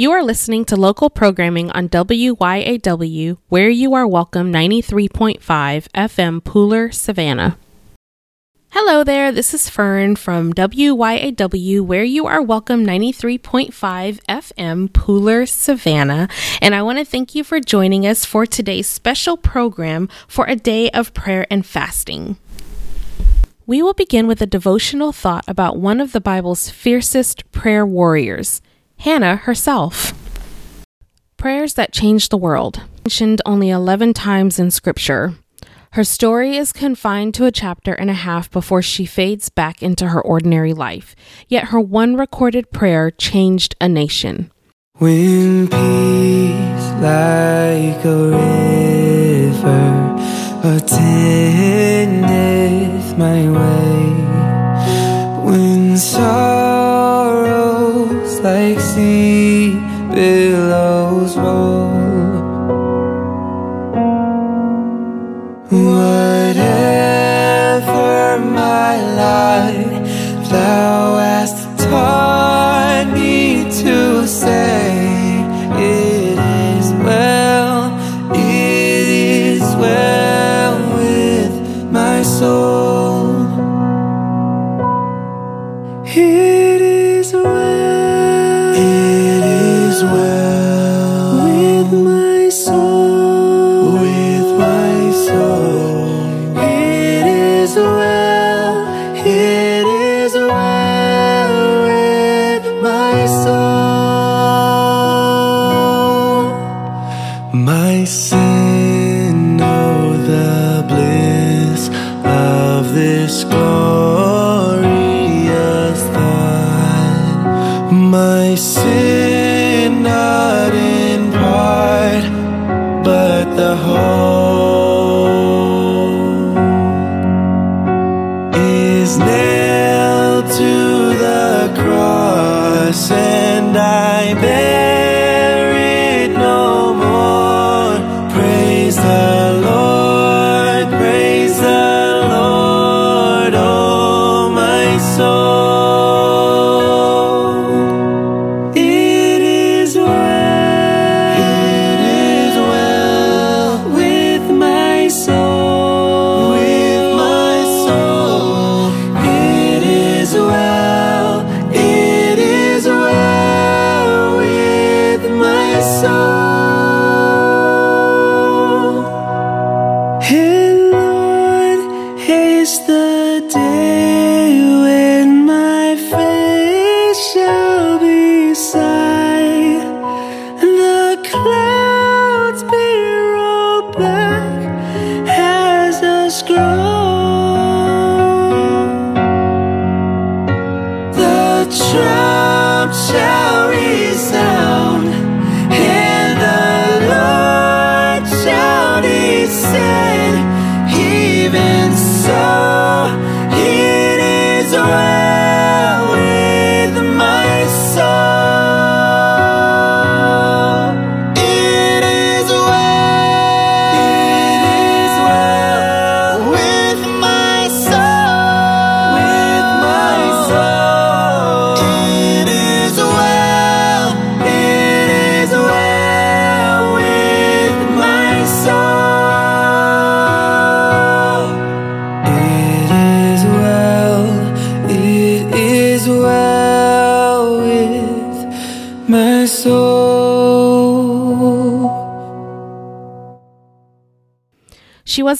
You are listening to local programming on WYAW, where you are welcome 93.5 FM Pooler, Savannah. Hello there, this is Fern from WYAW, where you are welcome 93.5 FM Pooler, Savannah. And I want to thank you for joining us for today's special program for a day of prayer and fasting. We will begin with a devotional thought about one of the Bible's fiercest prayer warriors, Hannah herself. Prayers that changed the world, mentioned only 11 times in Scripture. Her story is confined to a chapter and a half before she fades back into her ordinary life, yet her one recorded prayer changed a nation. When peace like a river attendeth my way, when sorrows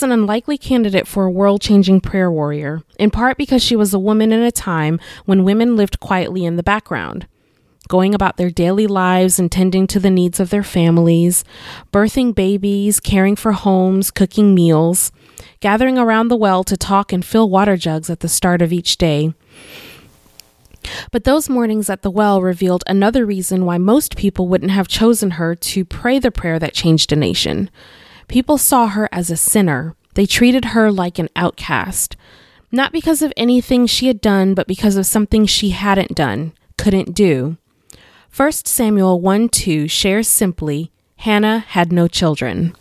was an unlikely candidate for a world changing prayer warrior, in part because she was a woman in a time when women lived quietly in the background, going about their daily lives and tending to the needs of their families, birthing babies, caring for homes, cooking meals, gathering around the well to talk and fill water jugs at the start of each day. But those mornings at the well revealed another reason why most people wouldn't have chosen her to pray the prayer that changed a nation. People saw her as a sinner. They treated her like an outcast. Not because of anything she had done, but because of something she hadn't done, couldn't do. 1 Samuel 1 2 shares simply Hannah had no children.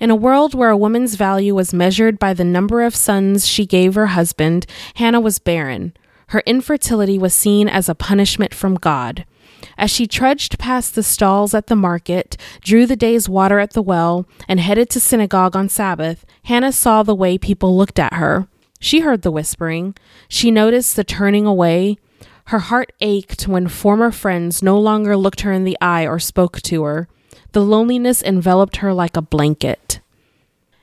In a world where a woman's value was measured by the number of sons she gave her husband, Hannah was barren. Her infertility was seen as a punishment from God. As she trudged past the stalls at the market, drew the day's water at the well, and headed to synagogue on Sabbath, Hannah saw the way people looked at her. She heard the whispering. She noticed the turning away. Her heart ached when former friends no longer looked her in the eye or spoke to her. The loneliness enveloped her like a blanket.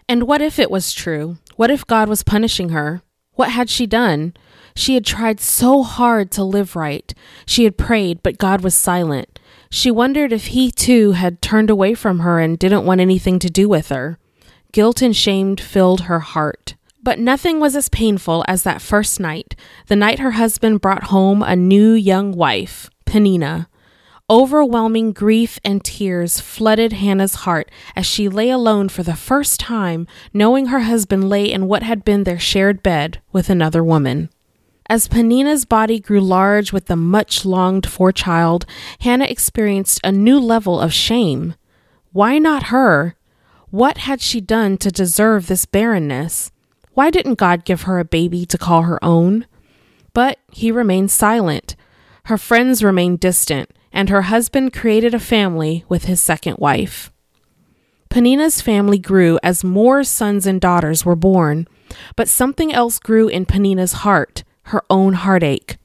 And what if it was true? What if God was punishing her? What had she done? She had tried so hard to live right. She had prayed, but God was silent. She wondered if He too had turned away from her and didn't want anything to do with her. Guilt and shame filled her heart. But nothing was as painful as that first night, the night her husband brought home a new young wife, Penina. Overwhelming grief and tears flooded Hannah's heart as she lay alone for the first time, knowing her husband lay in what had been their shared bed with another woman. As Penina's body grew large with the much longed for child, Hannah experienced a new level of shame. Why not her? What had she done to deserve this barrenness? Why didn't God give her a baby to call her own? But he remained silent. Her friends remained distant, and her husband created a family with his second wife. Penina's family grew as more sons and daughters were born, but something else grew in Penina's heart, her own heartache.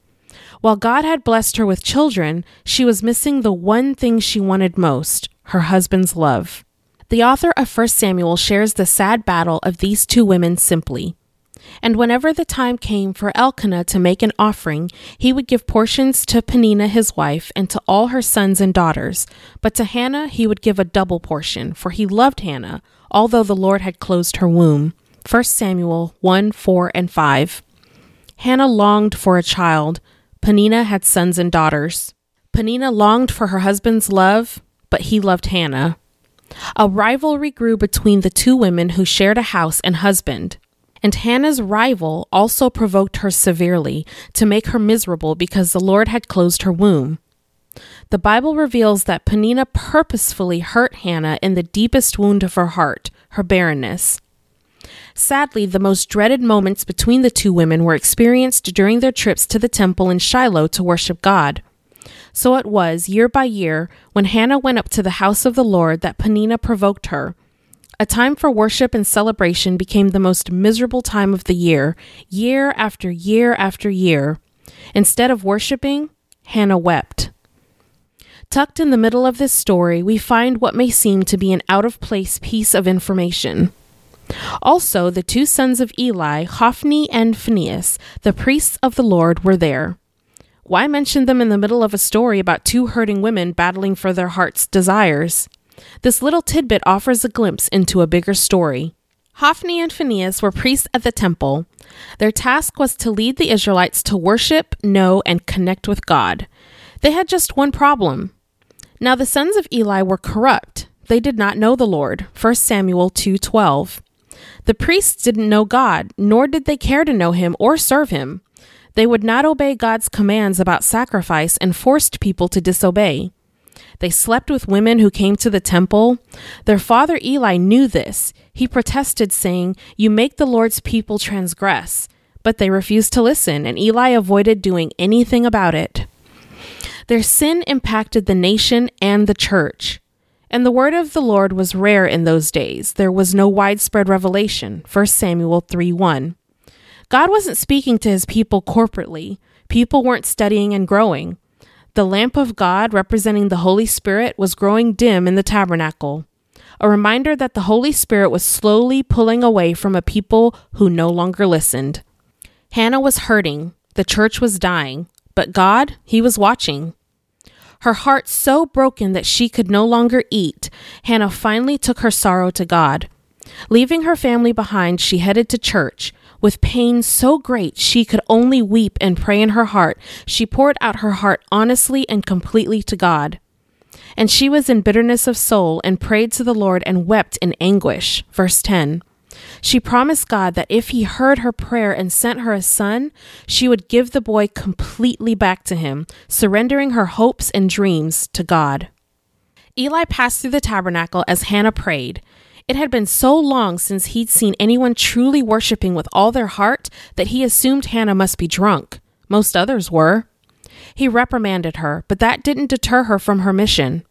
While God had blessed her with children, she was missing the one thing she wanted most her husband's love. The author of 1 Samuel shares the sad battle of these two women simply. And whenever the time came for Elkanah to make an offering, he would give portions to Penina his wife and to all her sons and daughters. But to Hannah he would give a double portion, for he loved Hannah, although the Lord had closed her womb. 1 Samuel 1 4 and 5. Hannah longed for a child. Penina had sons and daughters. Penina longed for her husband's love, but he loved Hannah. A rivalry grew between the two women who shared a house and husband. And Hannah's rival also provoked her severely to make her miserable because the Lord had closed her womb. The Bible reveals that Penina purposefully hurt Hannah in the deepest wound of her heart, her barrenness. Sadly, the most dreaded moments between the two women were experienced during their trips to the temple in Shiloh to worship God. So it was, year by year, when Hannah went up to the house of the Lord, that Penina provoked her. A time for worship and celebration became the most miserable time of the year, year after year after year. Instead of worshiping, Hannah wept. Tucked in the middle of this story, we find what may seem to be an out of place piece of information. Also, the two sons of Eli, Hophni and Phinehas, the priests of the Lord, were there. Why mention them in the middle of a story about two hurting women battling for their heart's desires? This little tidbit offers a glimpse into a bigger story. Hophni and Phinehas were priests at the temple. Their task was to lead the Israelites to worship, know, and connect with God. They had just one problem. Now the sons of Eli were corrupt. They did not know the Lord. 1 Samuel 2:12. The priests didn't know God, nor did they care to know him or serve him. They would not obey God's commands about sacrifice and forced people to disobey. They slept with women who came to the temple. Their father Eli knew this. He protested, saying, You make the Lord's people transgress. But they refused to listen, and Eli avoided doing anything about it. Their sin impacted the nation and the church. And the word of the Lord was rare in those days. There was no widespread revelation. 1 Samuel 3 1. God wasn't speaking to his people corporately. People weren't studying and growing. The lamp of God, representing the Holy Spirit, was growing dim in the tabernacle, a reminder that the Holy Spirit was slowly pulling away from a people who no longer listened. Hannah was hurting, the church was dying, but God, He was watching. Her heart so broken that she could no longer eat, Hannah finally took her sorrow to God. Leaving her family behind, she headed to church. With pain so great she could only weep and pray in her heart, she poured out her heart honestly and completely to God. And she was in bitterness of soul and prayed to the Lord and wept in anguish. Verse 10. She promised God that if he heard her prayer and sent her a son, she would give the boy completely back to him, surrendering her hopes and dreams to God. Eli passed through the tabernacle as Hannah prayed. It had been so long since he'd seen anyone truly worshiping with all their heart that he assumed Hannah must be drunk. Most others were. He reprimanded her, but that didn't deter her from her mission.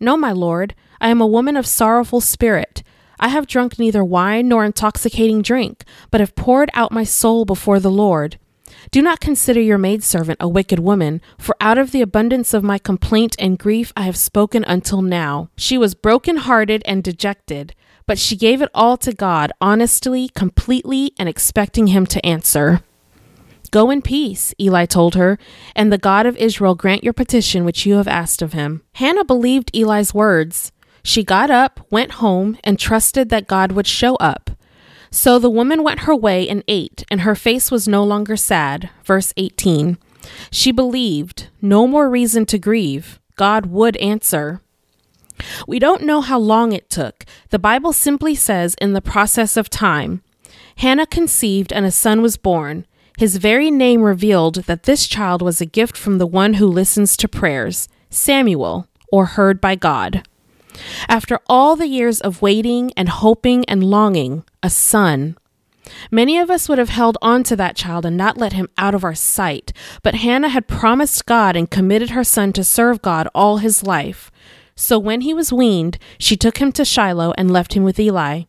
No, my lord, I am a woman of sorrowful spirit. I have drunk neither wine nor intoxicating drink, but have poured out my soul before the Lord. Do not consider your maidservant a wicked woman, for out of the abundance of my complaint and grief I have spoken until now. She was broken hearted and dejected, but she gave it all to God honestly, completely, and expecting Him to answer. Go in peace, Eli told her, and the God of Israel grant your petition which you have asked of him. Hannah believed Eli's words. She got up, went home, and trusted that God would show up. So the woman went her way and ate, and her face was no longer sad. Verse 18. She believed, no more reason to grieve. God would answer. We don't know how long it took. The Bible simply says in the process of time. Hannah conceived and a son was born. His very name revealed that this child was a gift from the one who listens to prayers, Samuel, or heard by God. After all the years of waiting and hoping and longing, a son. Many of us would have held on to that child and not let him out of our sight, but Hannah had promised God and committed her son to serve God all his life. So when he was weaned, she took him to Shiloh and left him with Eli.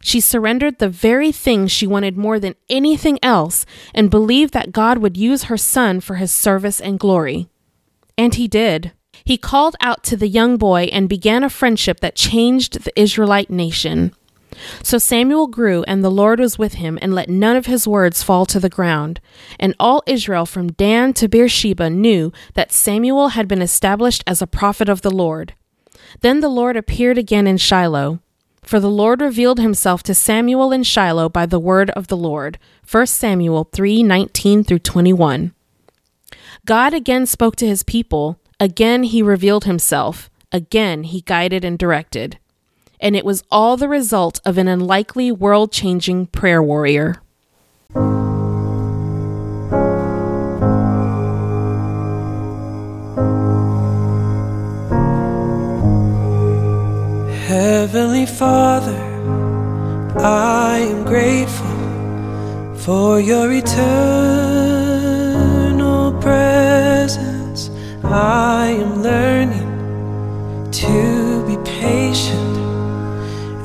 She surrendered the very thing she wanted more than anything else and believed that God would use her son for his service and glory. And he did. He called out to the young boy and began a friendship that changed the Israelite nation. So Samuel grew, and the Lord was with him, and let none of his words fall to the ground. And all Israel from Dan to Beersheba knew that Samuel had been established as a prophet of the Lord. Then the Lord appeared again in Shiloh. For the Lord revealed himself to Samuel in Shiloh by the word of the Lord. 1 Samuel 3:19 through 21. God again spoke to his people, again he revealed himself, again he guided and directed. And it was all the result of an unlikely world-changing prayer warrior. Heavenly Father, I am grateful for your eternal presence. I am learning to be patient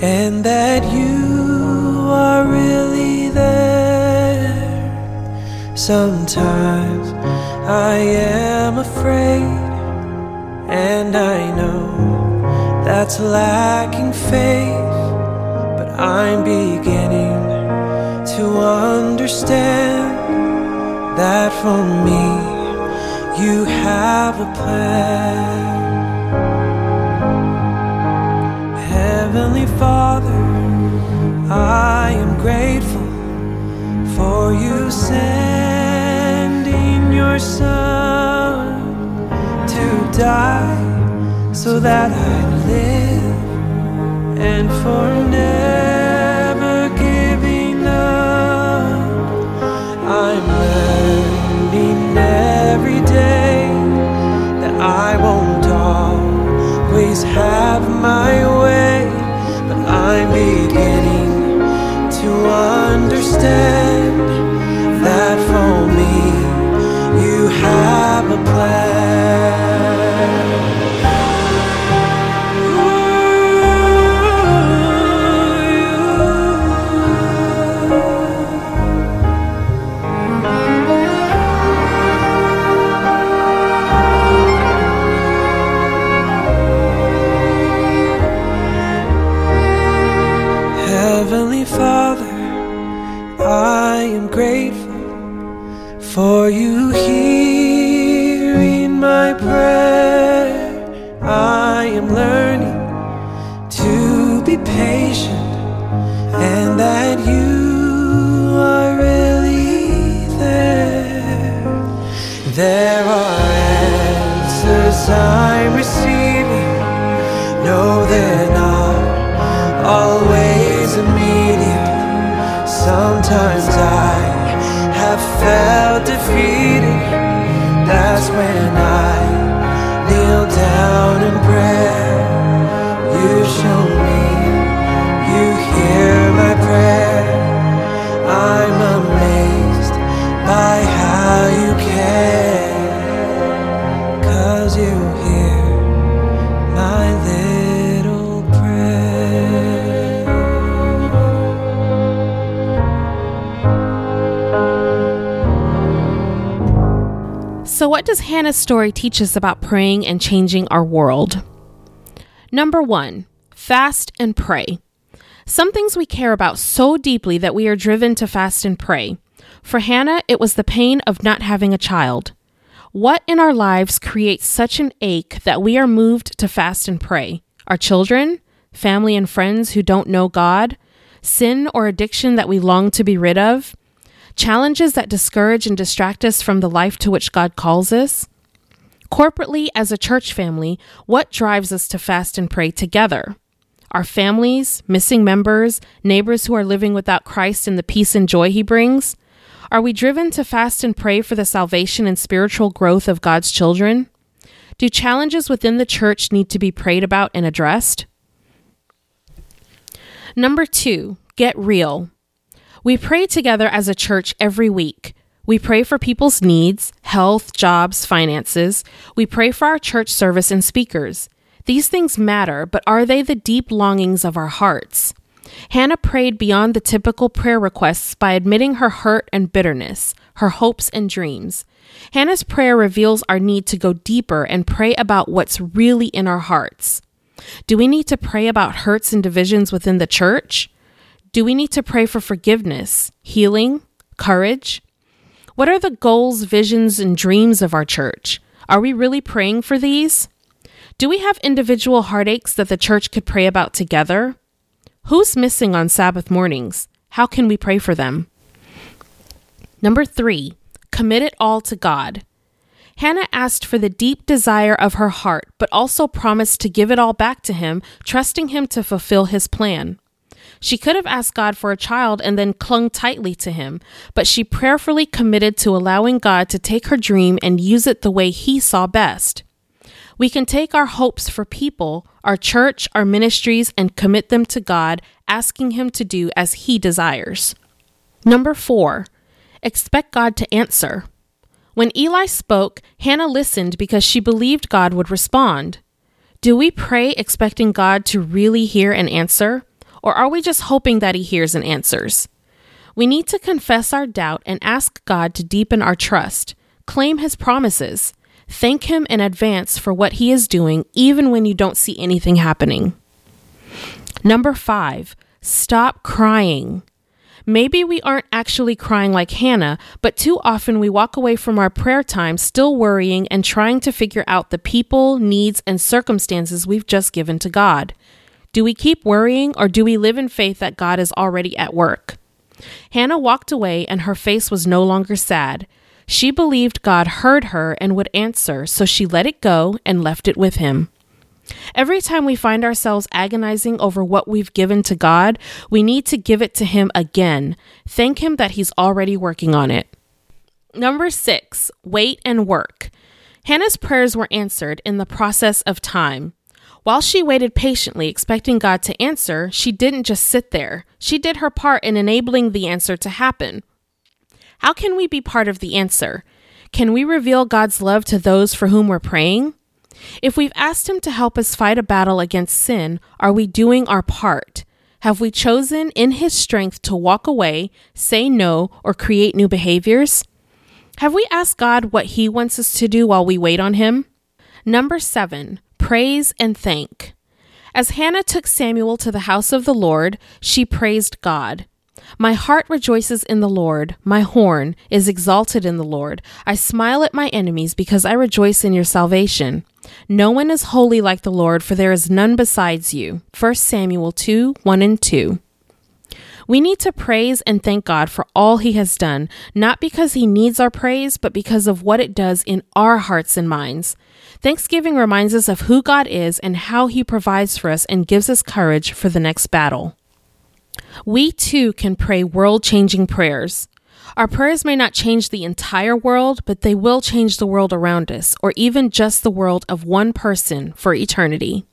and that you are really there. Sometimes I am afraid, and I know that's lacking faith, but I'm beginning to understand that for me you have a plan. Heavenly Father, I am grateful for you sending your Son to die so that I'd live and for always have my way, but I'm beginning to understand that for me you have a plan. Heavenly Father, I am grateful for you hearing my prayer. Does Hannah's story teach us about praying and changing our world? Number one, fast and pray. Some things we care about so deeply that we are driven to fast and pray. For Hannah, it was the pain of not having a child. What in our lives creates such an ache that we are moved to fast and pray? Our children? Family and friends who don't know God? Sin or addiction that we long to be rid of? Challenges that discourage and distract us from the life to which God calls us? Corporately, as a church family, what drives us to fast and pray together? Our families, missing members, neighbors who are living without Christ and the peace and joy he brings? Are we driven to fast and pray for the salvation and spiritual growth of God's children? Do challenges within the church need to be prayed about and addressed? Number two, get real. We pray together as a church every week. We pray for people's needs, health, jobs, finances. We pray for our church service and speakers. These things matter, but are they the deep longings of our hearts? Hannah prayed beyond the typical prayer requests by admitting her hurt and bitterness, her hopes and dreams. Hannah's prayer reveals our need to go deeper and pray about what's really in our hearts. Do we need to pray about hurts and divisions within the church? Do we need to pray for forgiveness, healing, courage? What are the goals, visions, and dreams of our church? Are we really praying for these? Do we have individual heartaches that the church could pray about together? Who's missing on Sabbath mornings? How can we pray for them? Number three, commit it all to God. Hannah asked for the deep desire of her heart, but also promised to give it all back to him, trusting him to fulfill his plan. She could have asked God for a child and then clung tightly to him, but she prayerfully committed to allowing God to take her dream and use it the way he saw best. We can take our hopes for people, our church, our ministries, and commit them to God, asking Him to do as He desires. Number four, expect God to answer. When Eli spoke, Hannah listened because she believed God would respond. Do we pray expecting God to really hear and answer? Or are we just hoping that He hears and answers? We need to confess our doubt and ask God to deepen our trust, claim His promises, Thank Him in advance for what He is doing, even when you don't see anything happening. Number five, stop crying. Maybe we aren't actually crying like Hannah, but too often we walk away from our prayer time still worrying and trying to figure out the people, needs, and circumstances we've just given to God. Do we keep worrying or do we live in faith that God is already at work? Hannah walked away and her face was no longer sad. She believed God heard her and would answer, so she let it go and left it with Him. Every time we find ourselves agonizing over what we've given to God, we need to give it to Him again. Thank Him that He's already working on it. Number six, wait and work. Hannah's prayers were answered in the process of time. While she waited patiently, expecting God to answer, she didn't just sit there. She did her part in enabling the answer to happen. How can we be part of the answer? Can we reveal God's love to those for whom we're praying? If we've asked Him to help us fight a battle against sin, are we doing our part? Have we chosen in His strength to walk away, say no, or create new behaviors? Have we asked God what He wants us to do while we wait on Him? Number seven, praise and thank. As Hannah took Samuel to the house of the Lord, she praised God. My heart rejoices in the Lord. My horn is exalted in the Lord. I smile at my enemies because I rejoice in your salvation. No one is holy like the Lord, for there is none besides you. 1 Samuel 2 1 and 2. We need to praise and thank God for all He has done, not because He needs our praise, but because of what it does in our hearts and minds. Thanksgiving reminds us of who God is and how He provides for us and gives us courage for the next battle. We too can pray world changing prayers. Our prayers may not change the entire world, but they will change the world around us, or even just the world of one person for eternity.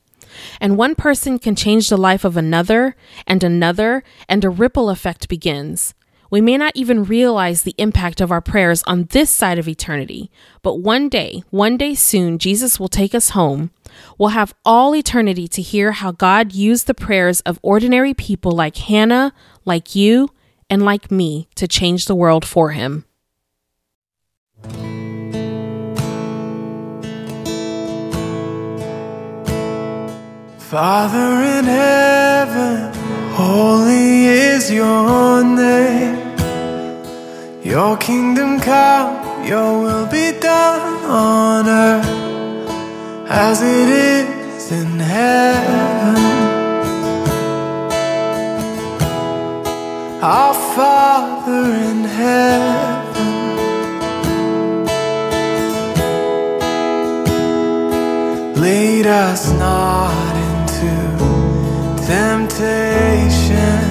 And one person can change the life of another and another, and a ripple effect begins. We may not even realize the impact of our prayers on this side of eternity, but one day, one day soon, Jesus will take us home. We'll have all eternity to hear how God used the prayers of ordinary people like Hannah, like you, and like me to change the world for Him. Father in heaven holy is your name. Your kingdom come, your will be done on earth as it is in heaven. Our Father in heaven. Lead us not into temptation.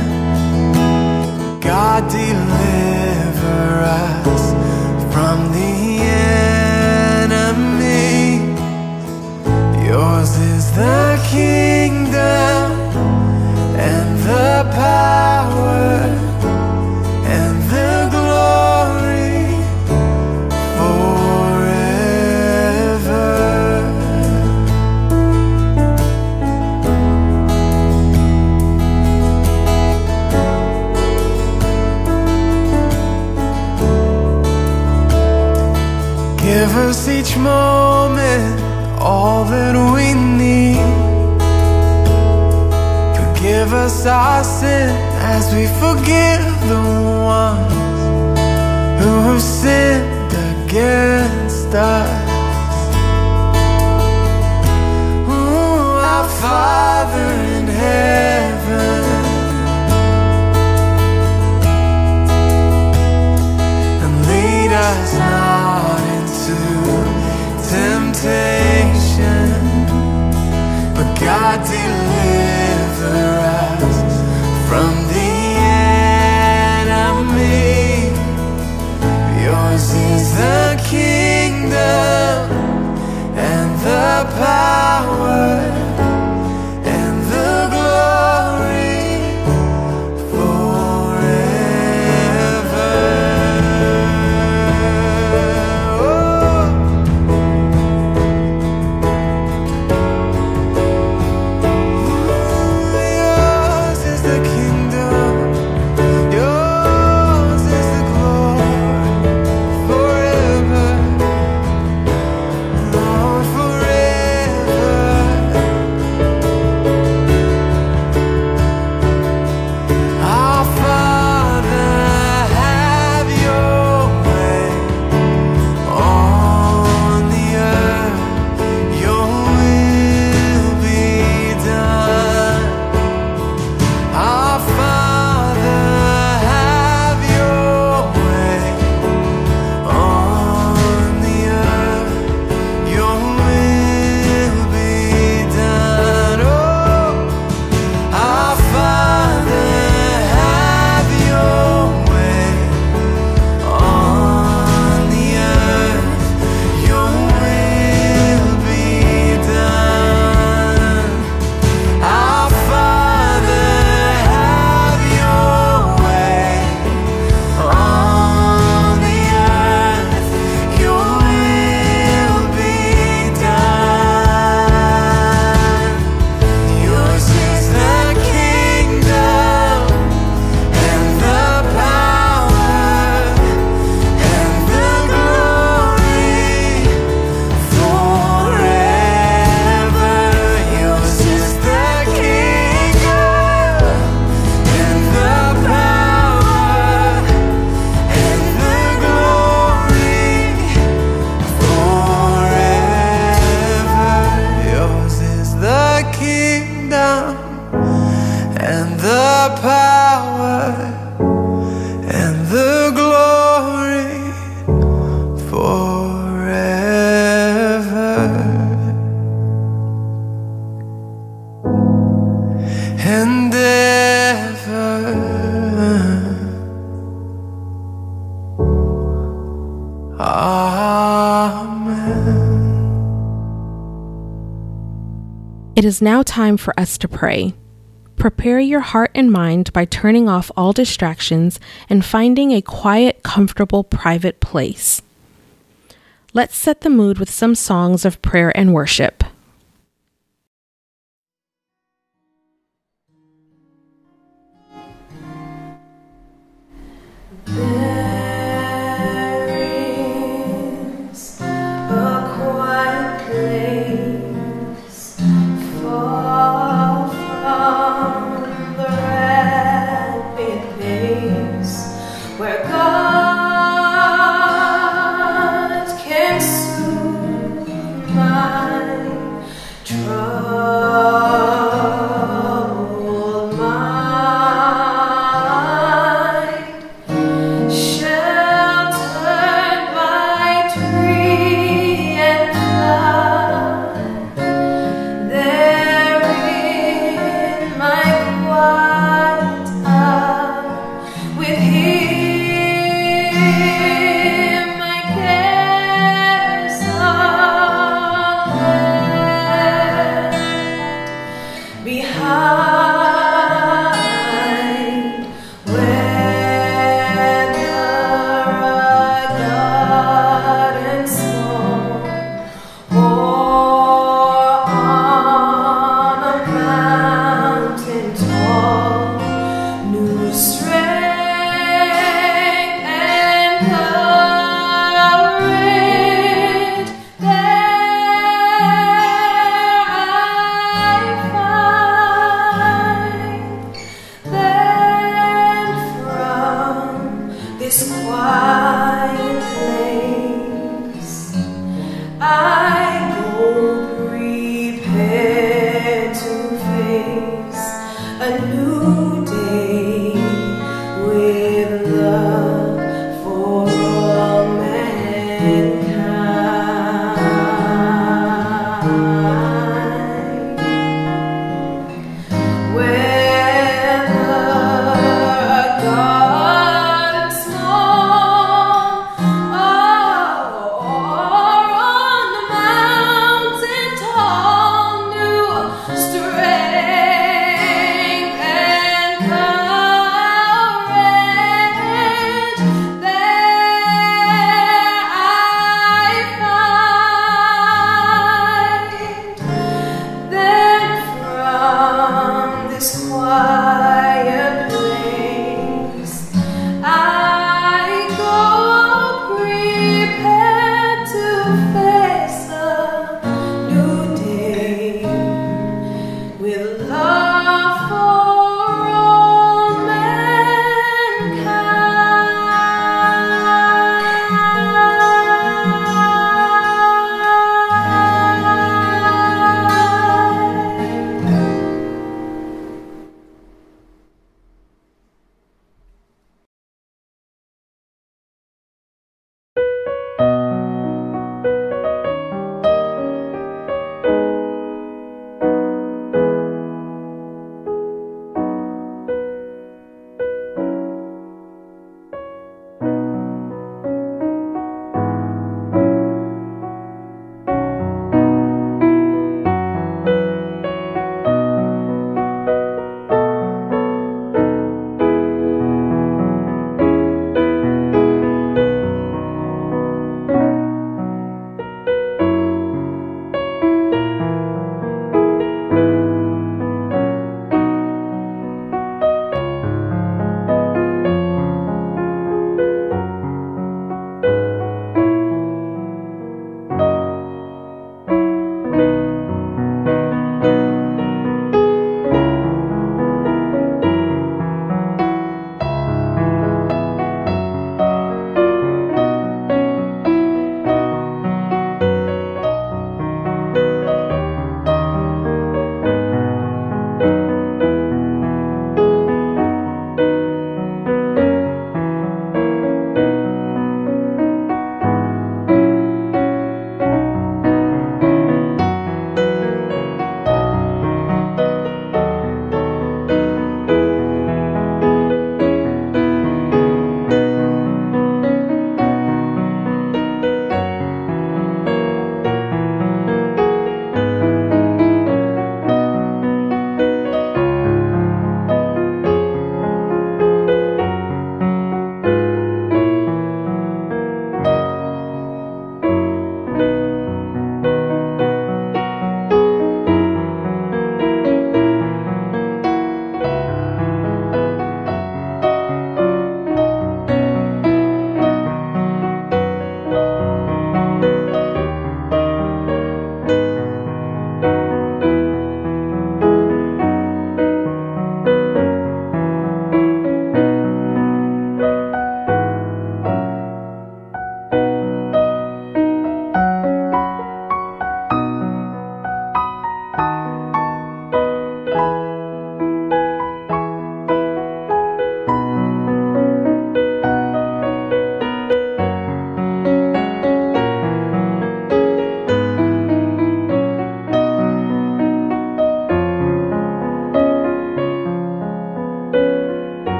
God deliver us from the enemy. Yours is the kingdom and the power Us each moment all that we need. Forgive us our sin as we forgive the ones who have sinned against us. Ooh, our Father in heaven. and lead us into temptation, but God deliver us from the enemy. Yours is the kingdom and the power It is now time for us to pray. Prepare your heart and mind by turning off all distractions and finding a quiet, comfortable, private place. Let's set the mood with some songs of prayer and worship.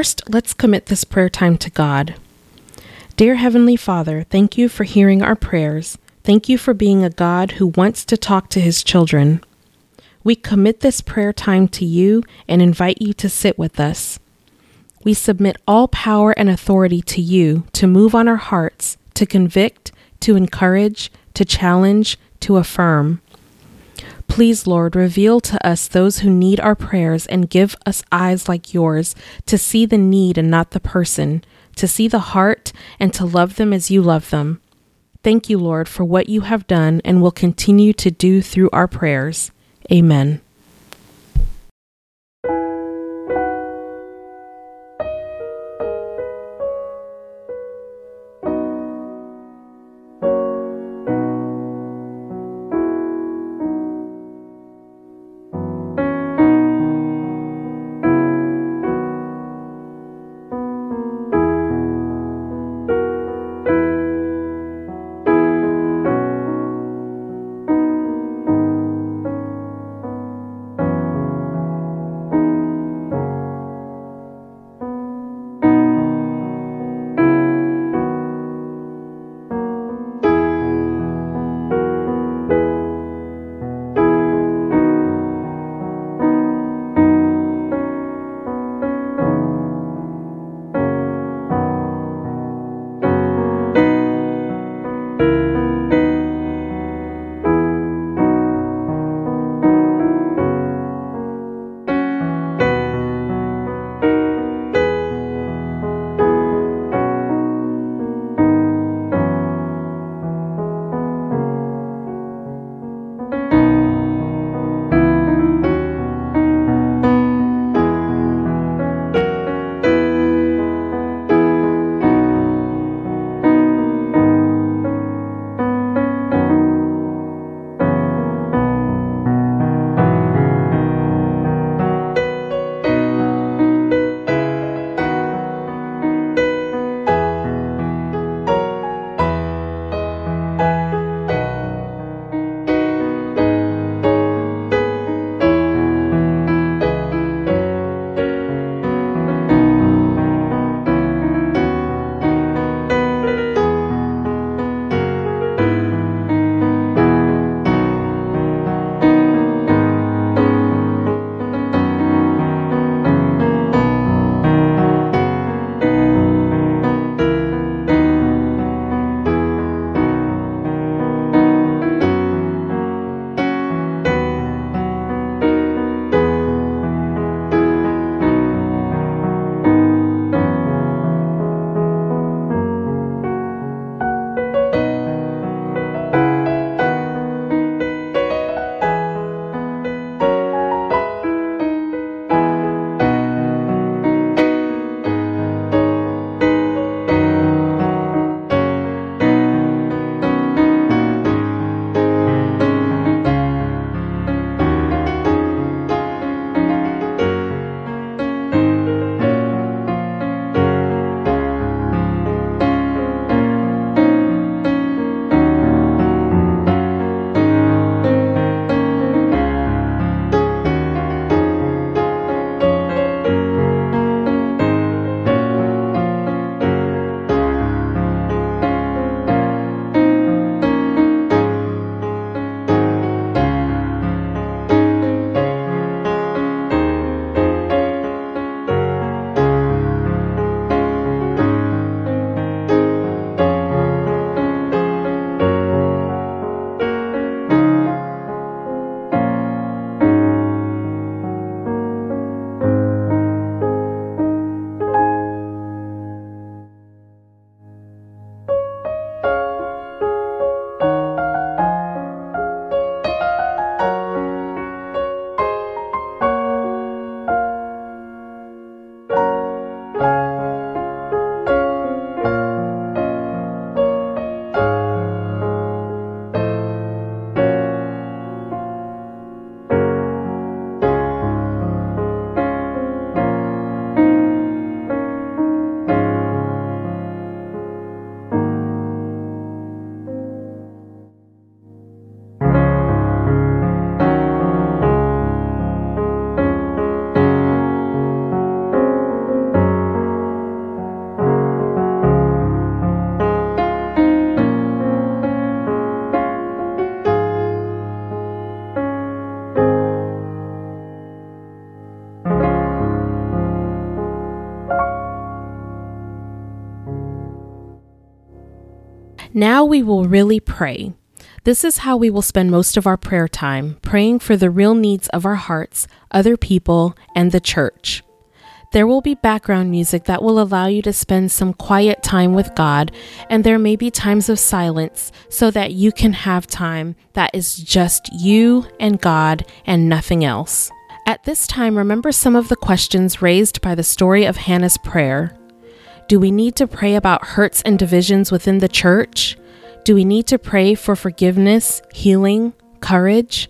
First, let's commit this prayer time to God. Dear Heavenly Father, thank you for hearing our prayers. Thank you for being a God who wants to talk to his children. We commit this prayer time to you and invite you to sit with us. We submit all power and authority to you to move on our hearts, to convict, to encourage, to challenge, to affirm. Please, Lord, reveal to us those who need our prayers and give us eyes like yours to see the need and not the person, to see the heart and to love them as you love them. Thank you, Lord, for what you have done and will continue to do through our prayers. Amen. Now we will really pray. This is how we will spend most of our prayer time, praying for the real needs of our hearts, other people, and the church. There will be background music that will allow you to spend some quiet time with God, and there may be times of silence so that you can have time that is just you and God and nothing else. At this time, remember some of the questions raised by the story of Hannah's prayer. Do we need to pray about hurts and divisions within the church? Do we need to pray for forgiveness, healing, courage?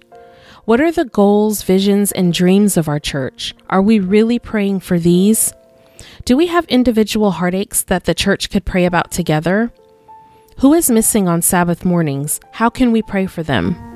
What are the goals, visions, and dreams of our church? Are we really praying for these? Do we have individual heartaches that the church could pray about together? Who is missing on Sabbath mornings? How can we pray for them?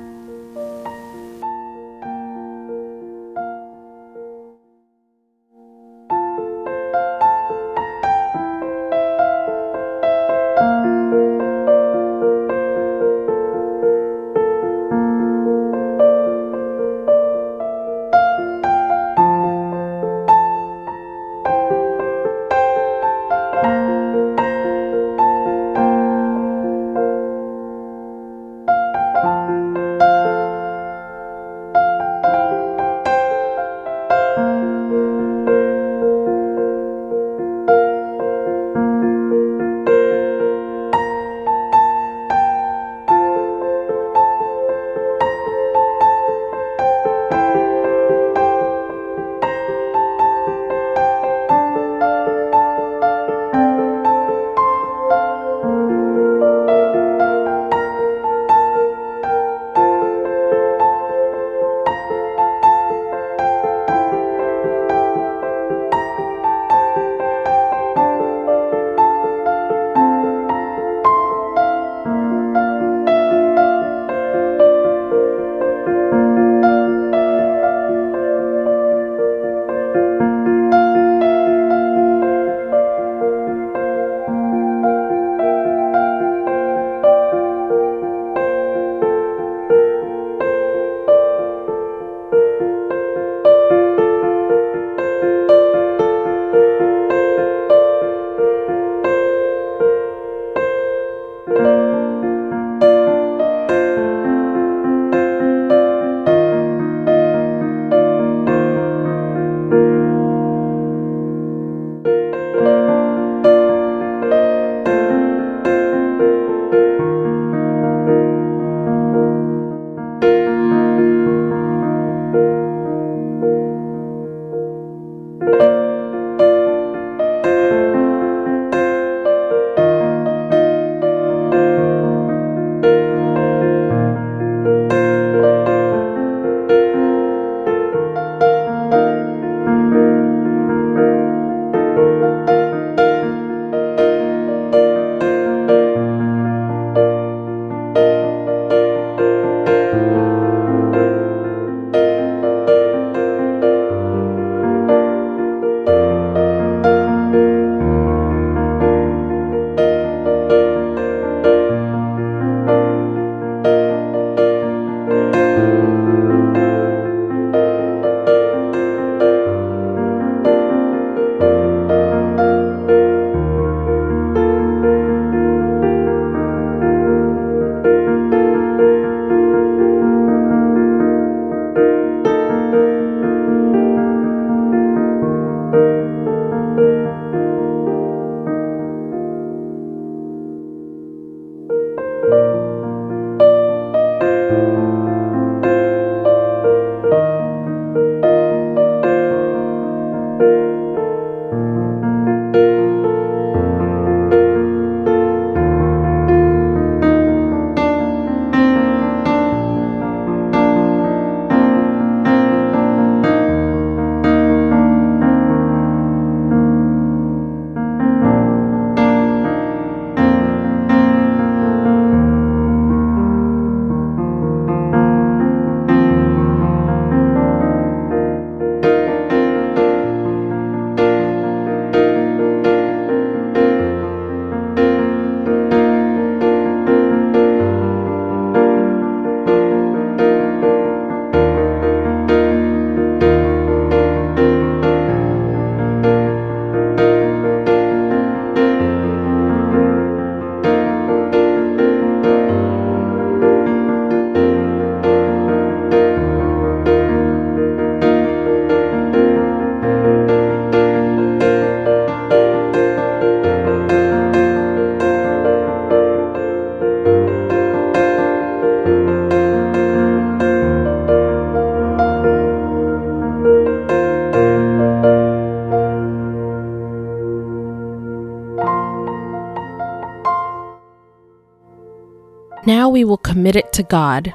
God.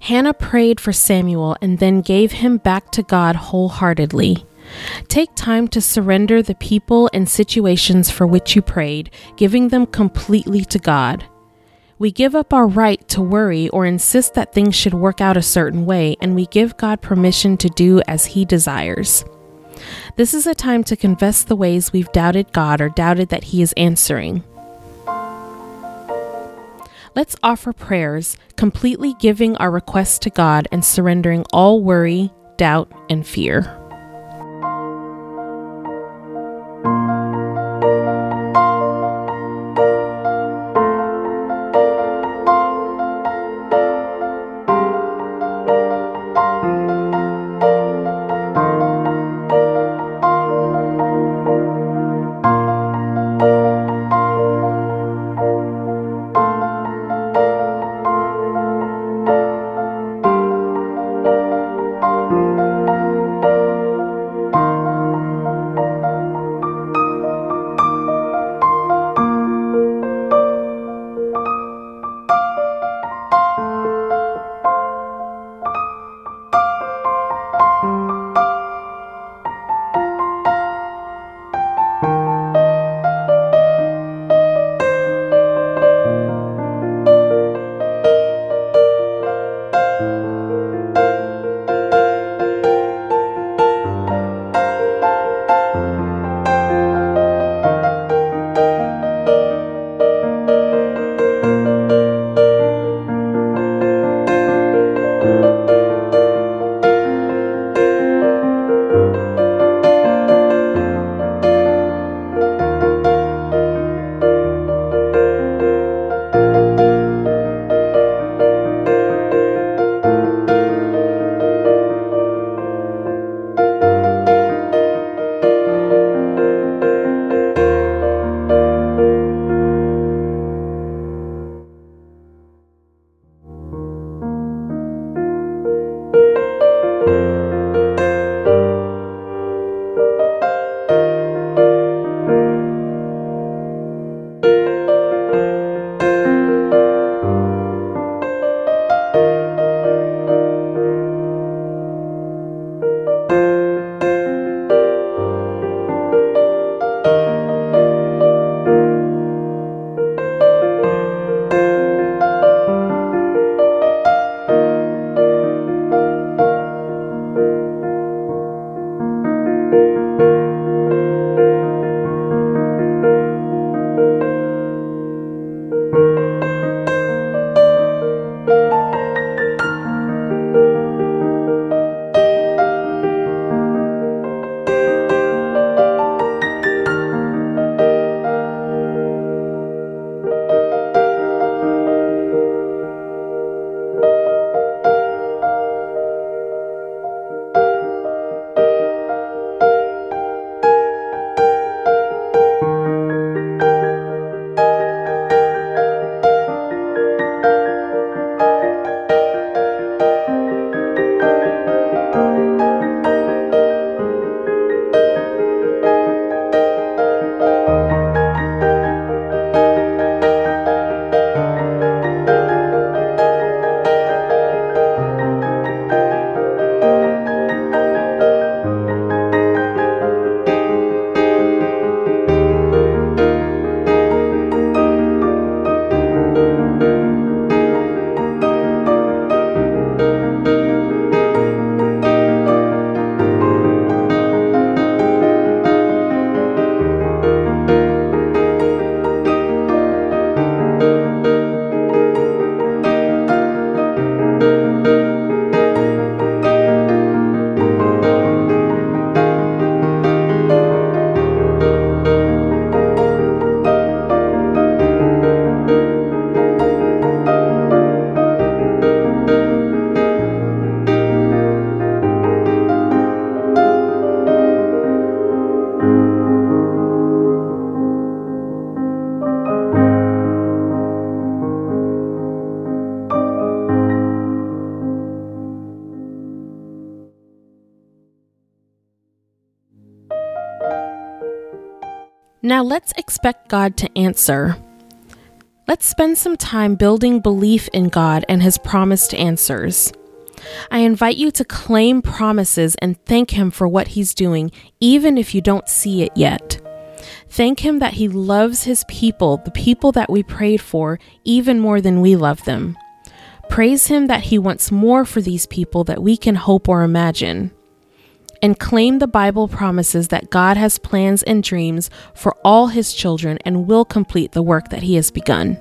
Hannah prayed for Samuel and then gave him back to God wholeheartedly. Take time to surrender the people and situations for which you prayed, giving them completely to God. We give up our right to worry or insist that things should work out a certain way, and we give God permission to do as He desires. This is a time to confess the ways we've doubted God or doubted that He is answering. Let's offer prayers, completely giving our requests to God and surrendering all worry, doubt, and fear. Let's expect God to answer. Let's spend some time building belief in God and His promised answers. I invite you to claim promises and thank Him for what He's doing, even if you don't see it yet. Thank Him that He loves His people, the people that we prayed for, even more than we love them. Praise Him that He wants more for these people that we can hope or imagine. And claim the Bible promises that God has plans and dreams for all His children and will complete the work that He has begun.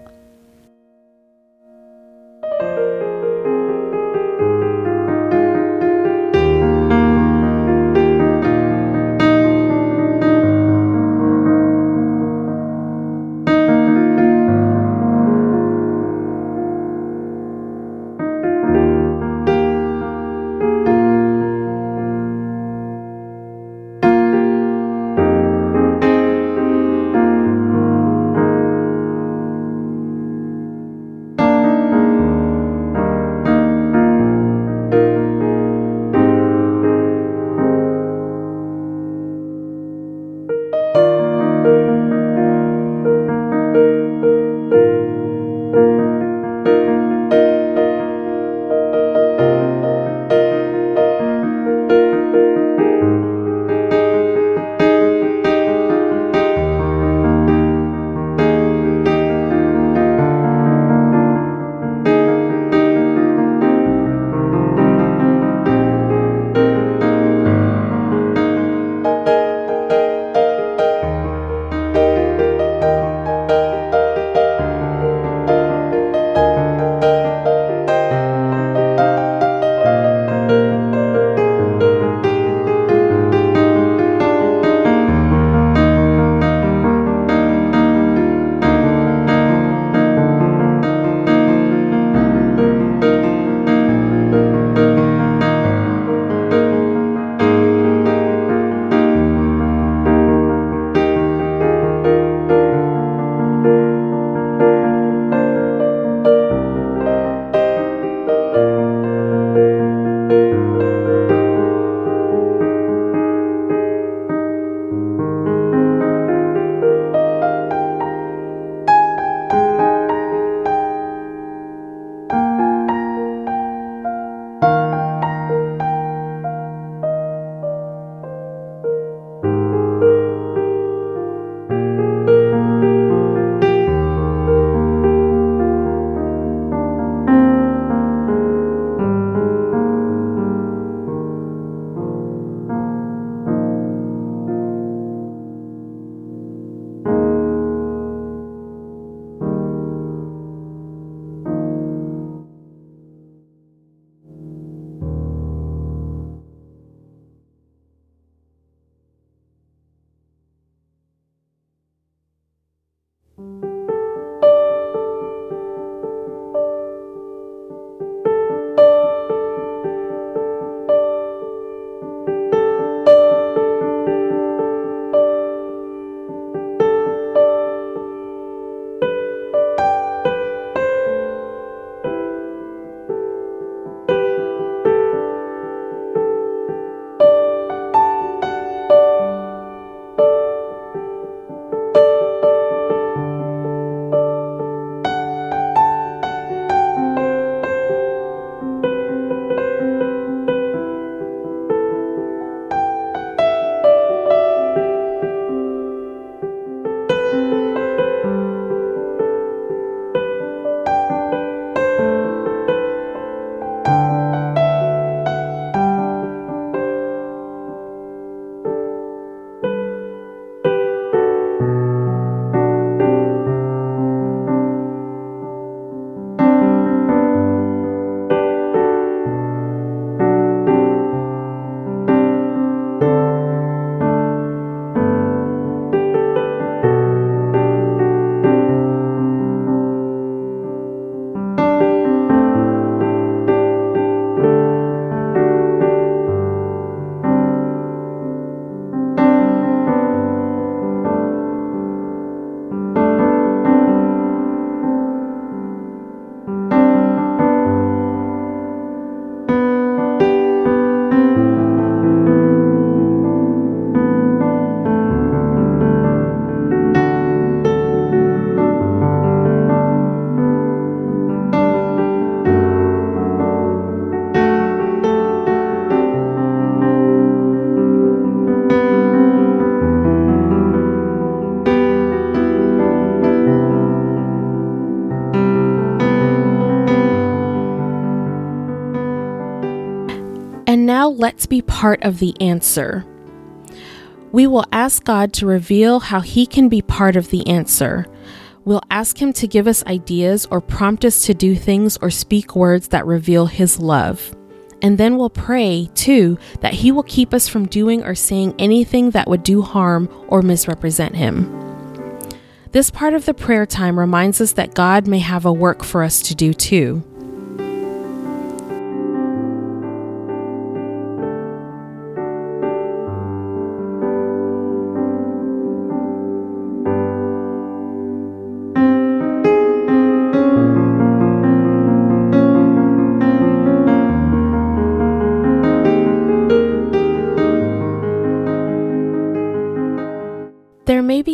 Part of the answer. We will ask God to reveal how He can be part of the answer. We'll ask Him to give us ideas or prompt us to do things or speak words that reveal His love. And then we'll pray, too, that He will keep us from doing or saying anything that would do harm or misrepresent Him. This part of the prayer time reminds us that God may have a work for us to do, too.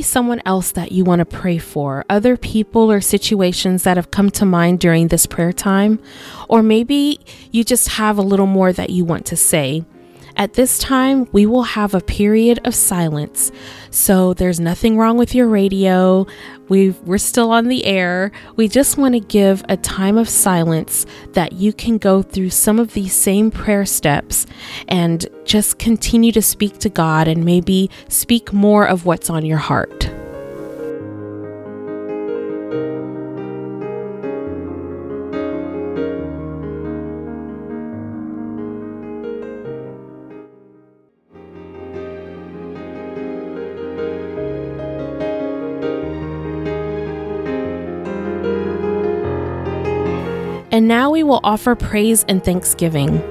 Someone else that you want to pray for, other people or situations that have come to mind during this prayer time, or maybe you just have a little more that you want to say. At this time, we will have a period of silence. So there's nothing wrong with your radio. we we're still on the air. We just want to give a time of silence that you can go through some of these same prayer steps and just continue to speak to God and maybe speak more of what's on your heart. And now we will offer praise and thanksgiving.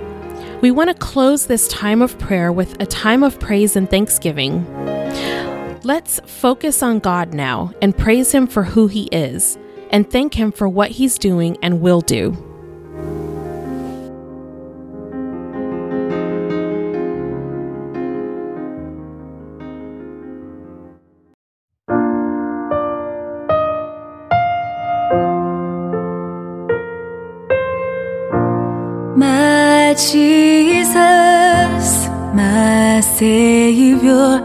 We want to close this time of prayer with a time of praise and thanksgiving. Let's focus on God now and praise Him for who He is, and thank Him for what He's doing and will do. Jesus, my Savior,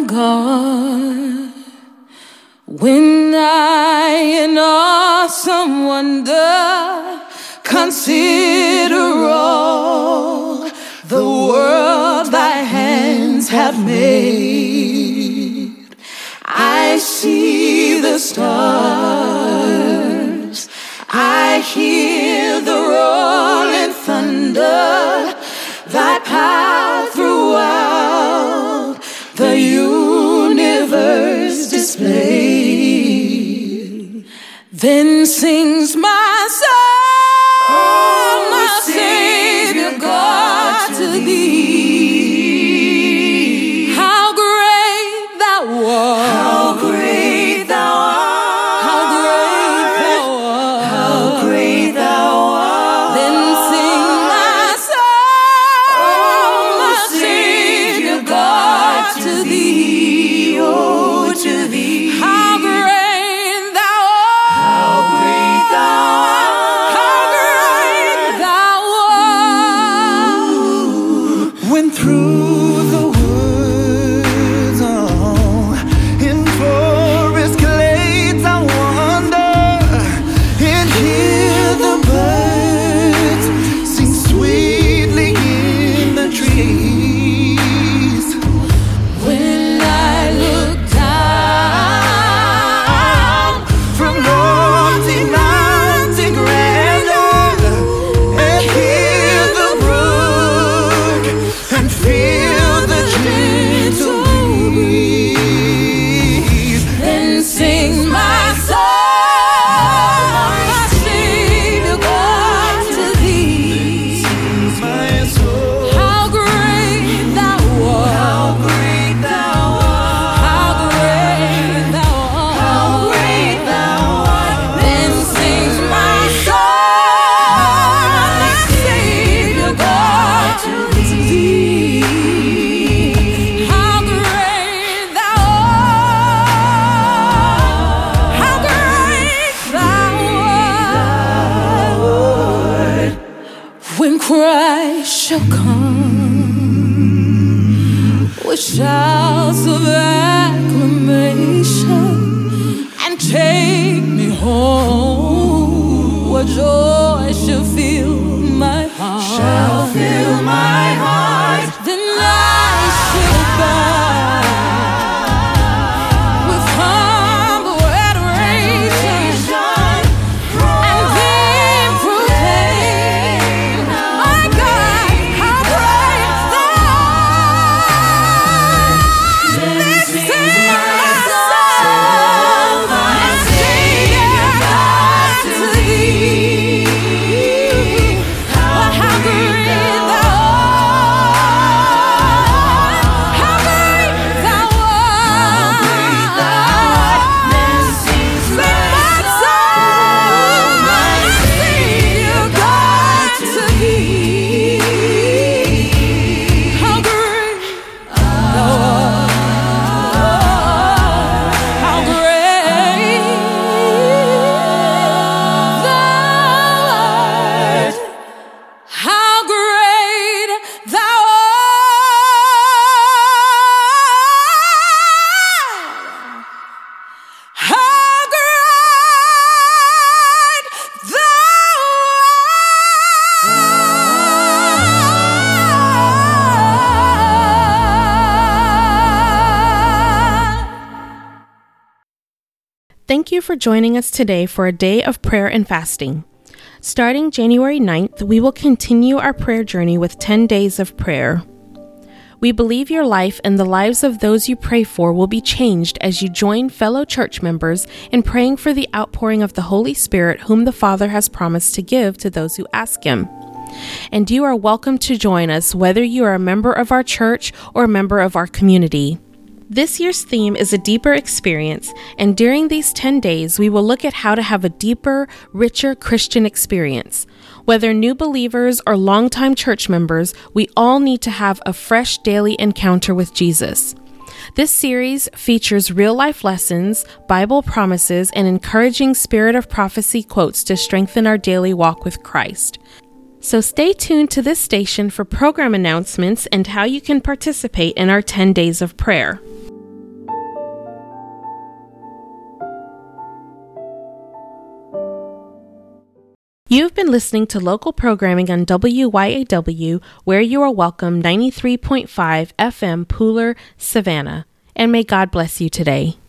my God, when I in awesome wonder consider all the world thy hands have made, I see the stars, I hear the rolling thunder, thy power throughout the universe displayed. Then sings my joining us today for a day of prayer and fasting. Starting January 9th, we will continue our prayer journey with 10 days of prayer. We believe your life and the lives of those you pray for will be changed as you join fellow church members in praying for the outpouring of the Holy Spirit, whom the Father has promised to give to those who ask Him. And you are welcome to join us whether you are a member of our church or a member of our community. This year's theme is a deeper experience, and during these 10 days, we will look at how to have a deeper, richer Christian experience. Whether new believers or longtime church members, we all need to have a fresh daily encounter with Jesus. This series features real life lessons, Bible promises, and encouraging spirit of prophecy quotes to strengthen our daily walk with Christ. So stay tuned to this station for program announcements and how you can participate in our 10 days of prayer. You've been listening to local programming on WYAW, where you are welcome 93.5 FM Pooler, Savannah. And may God bless you today.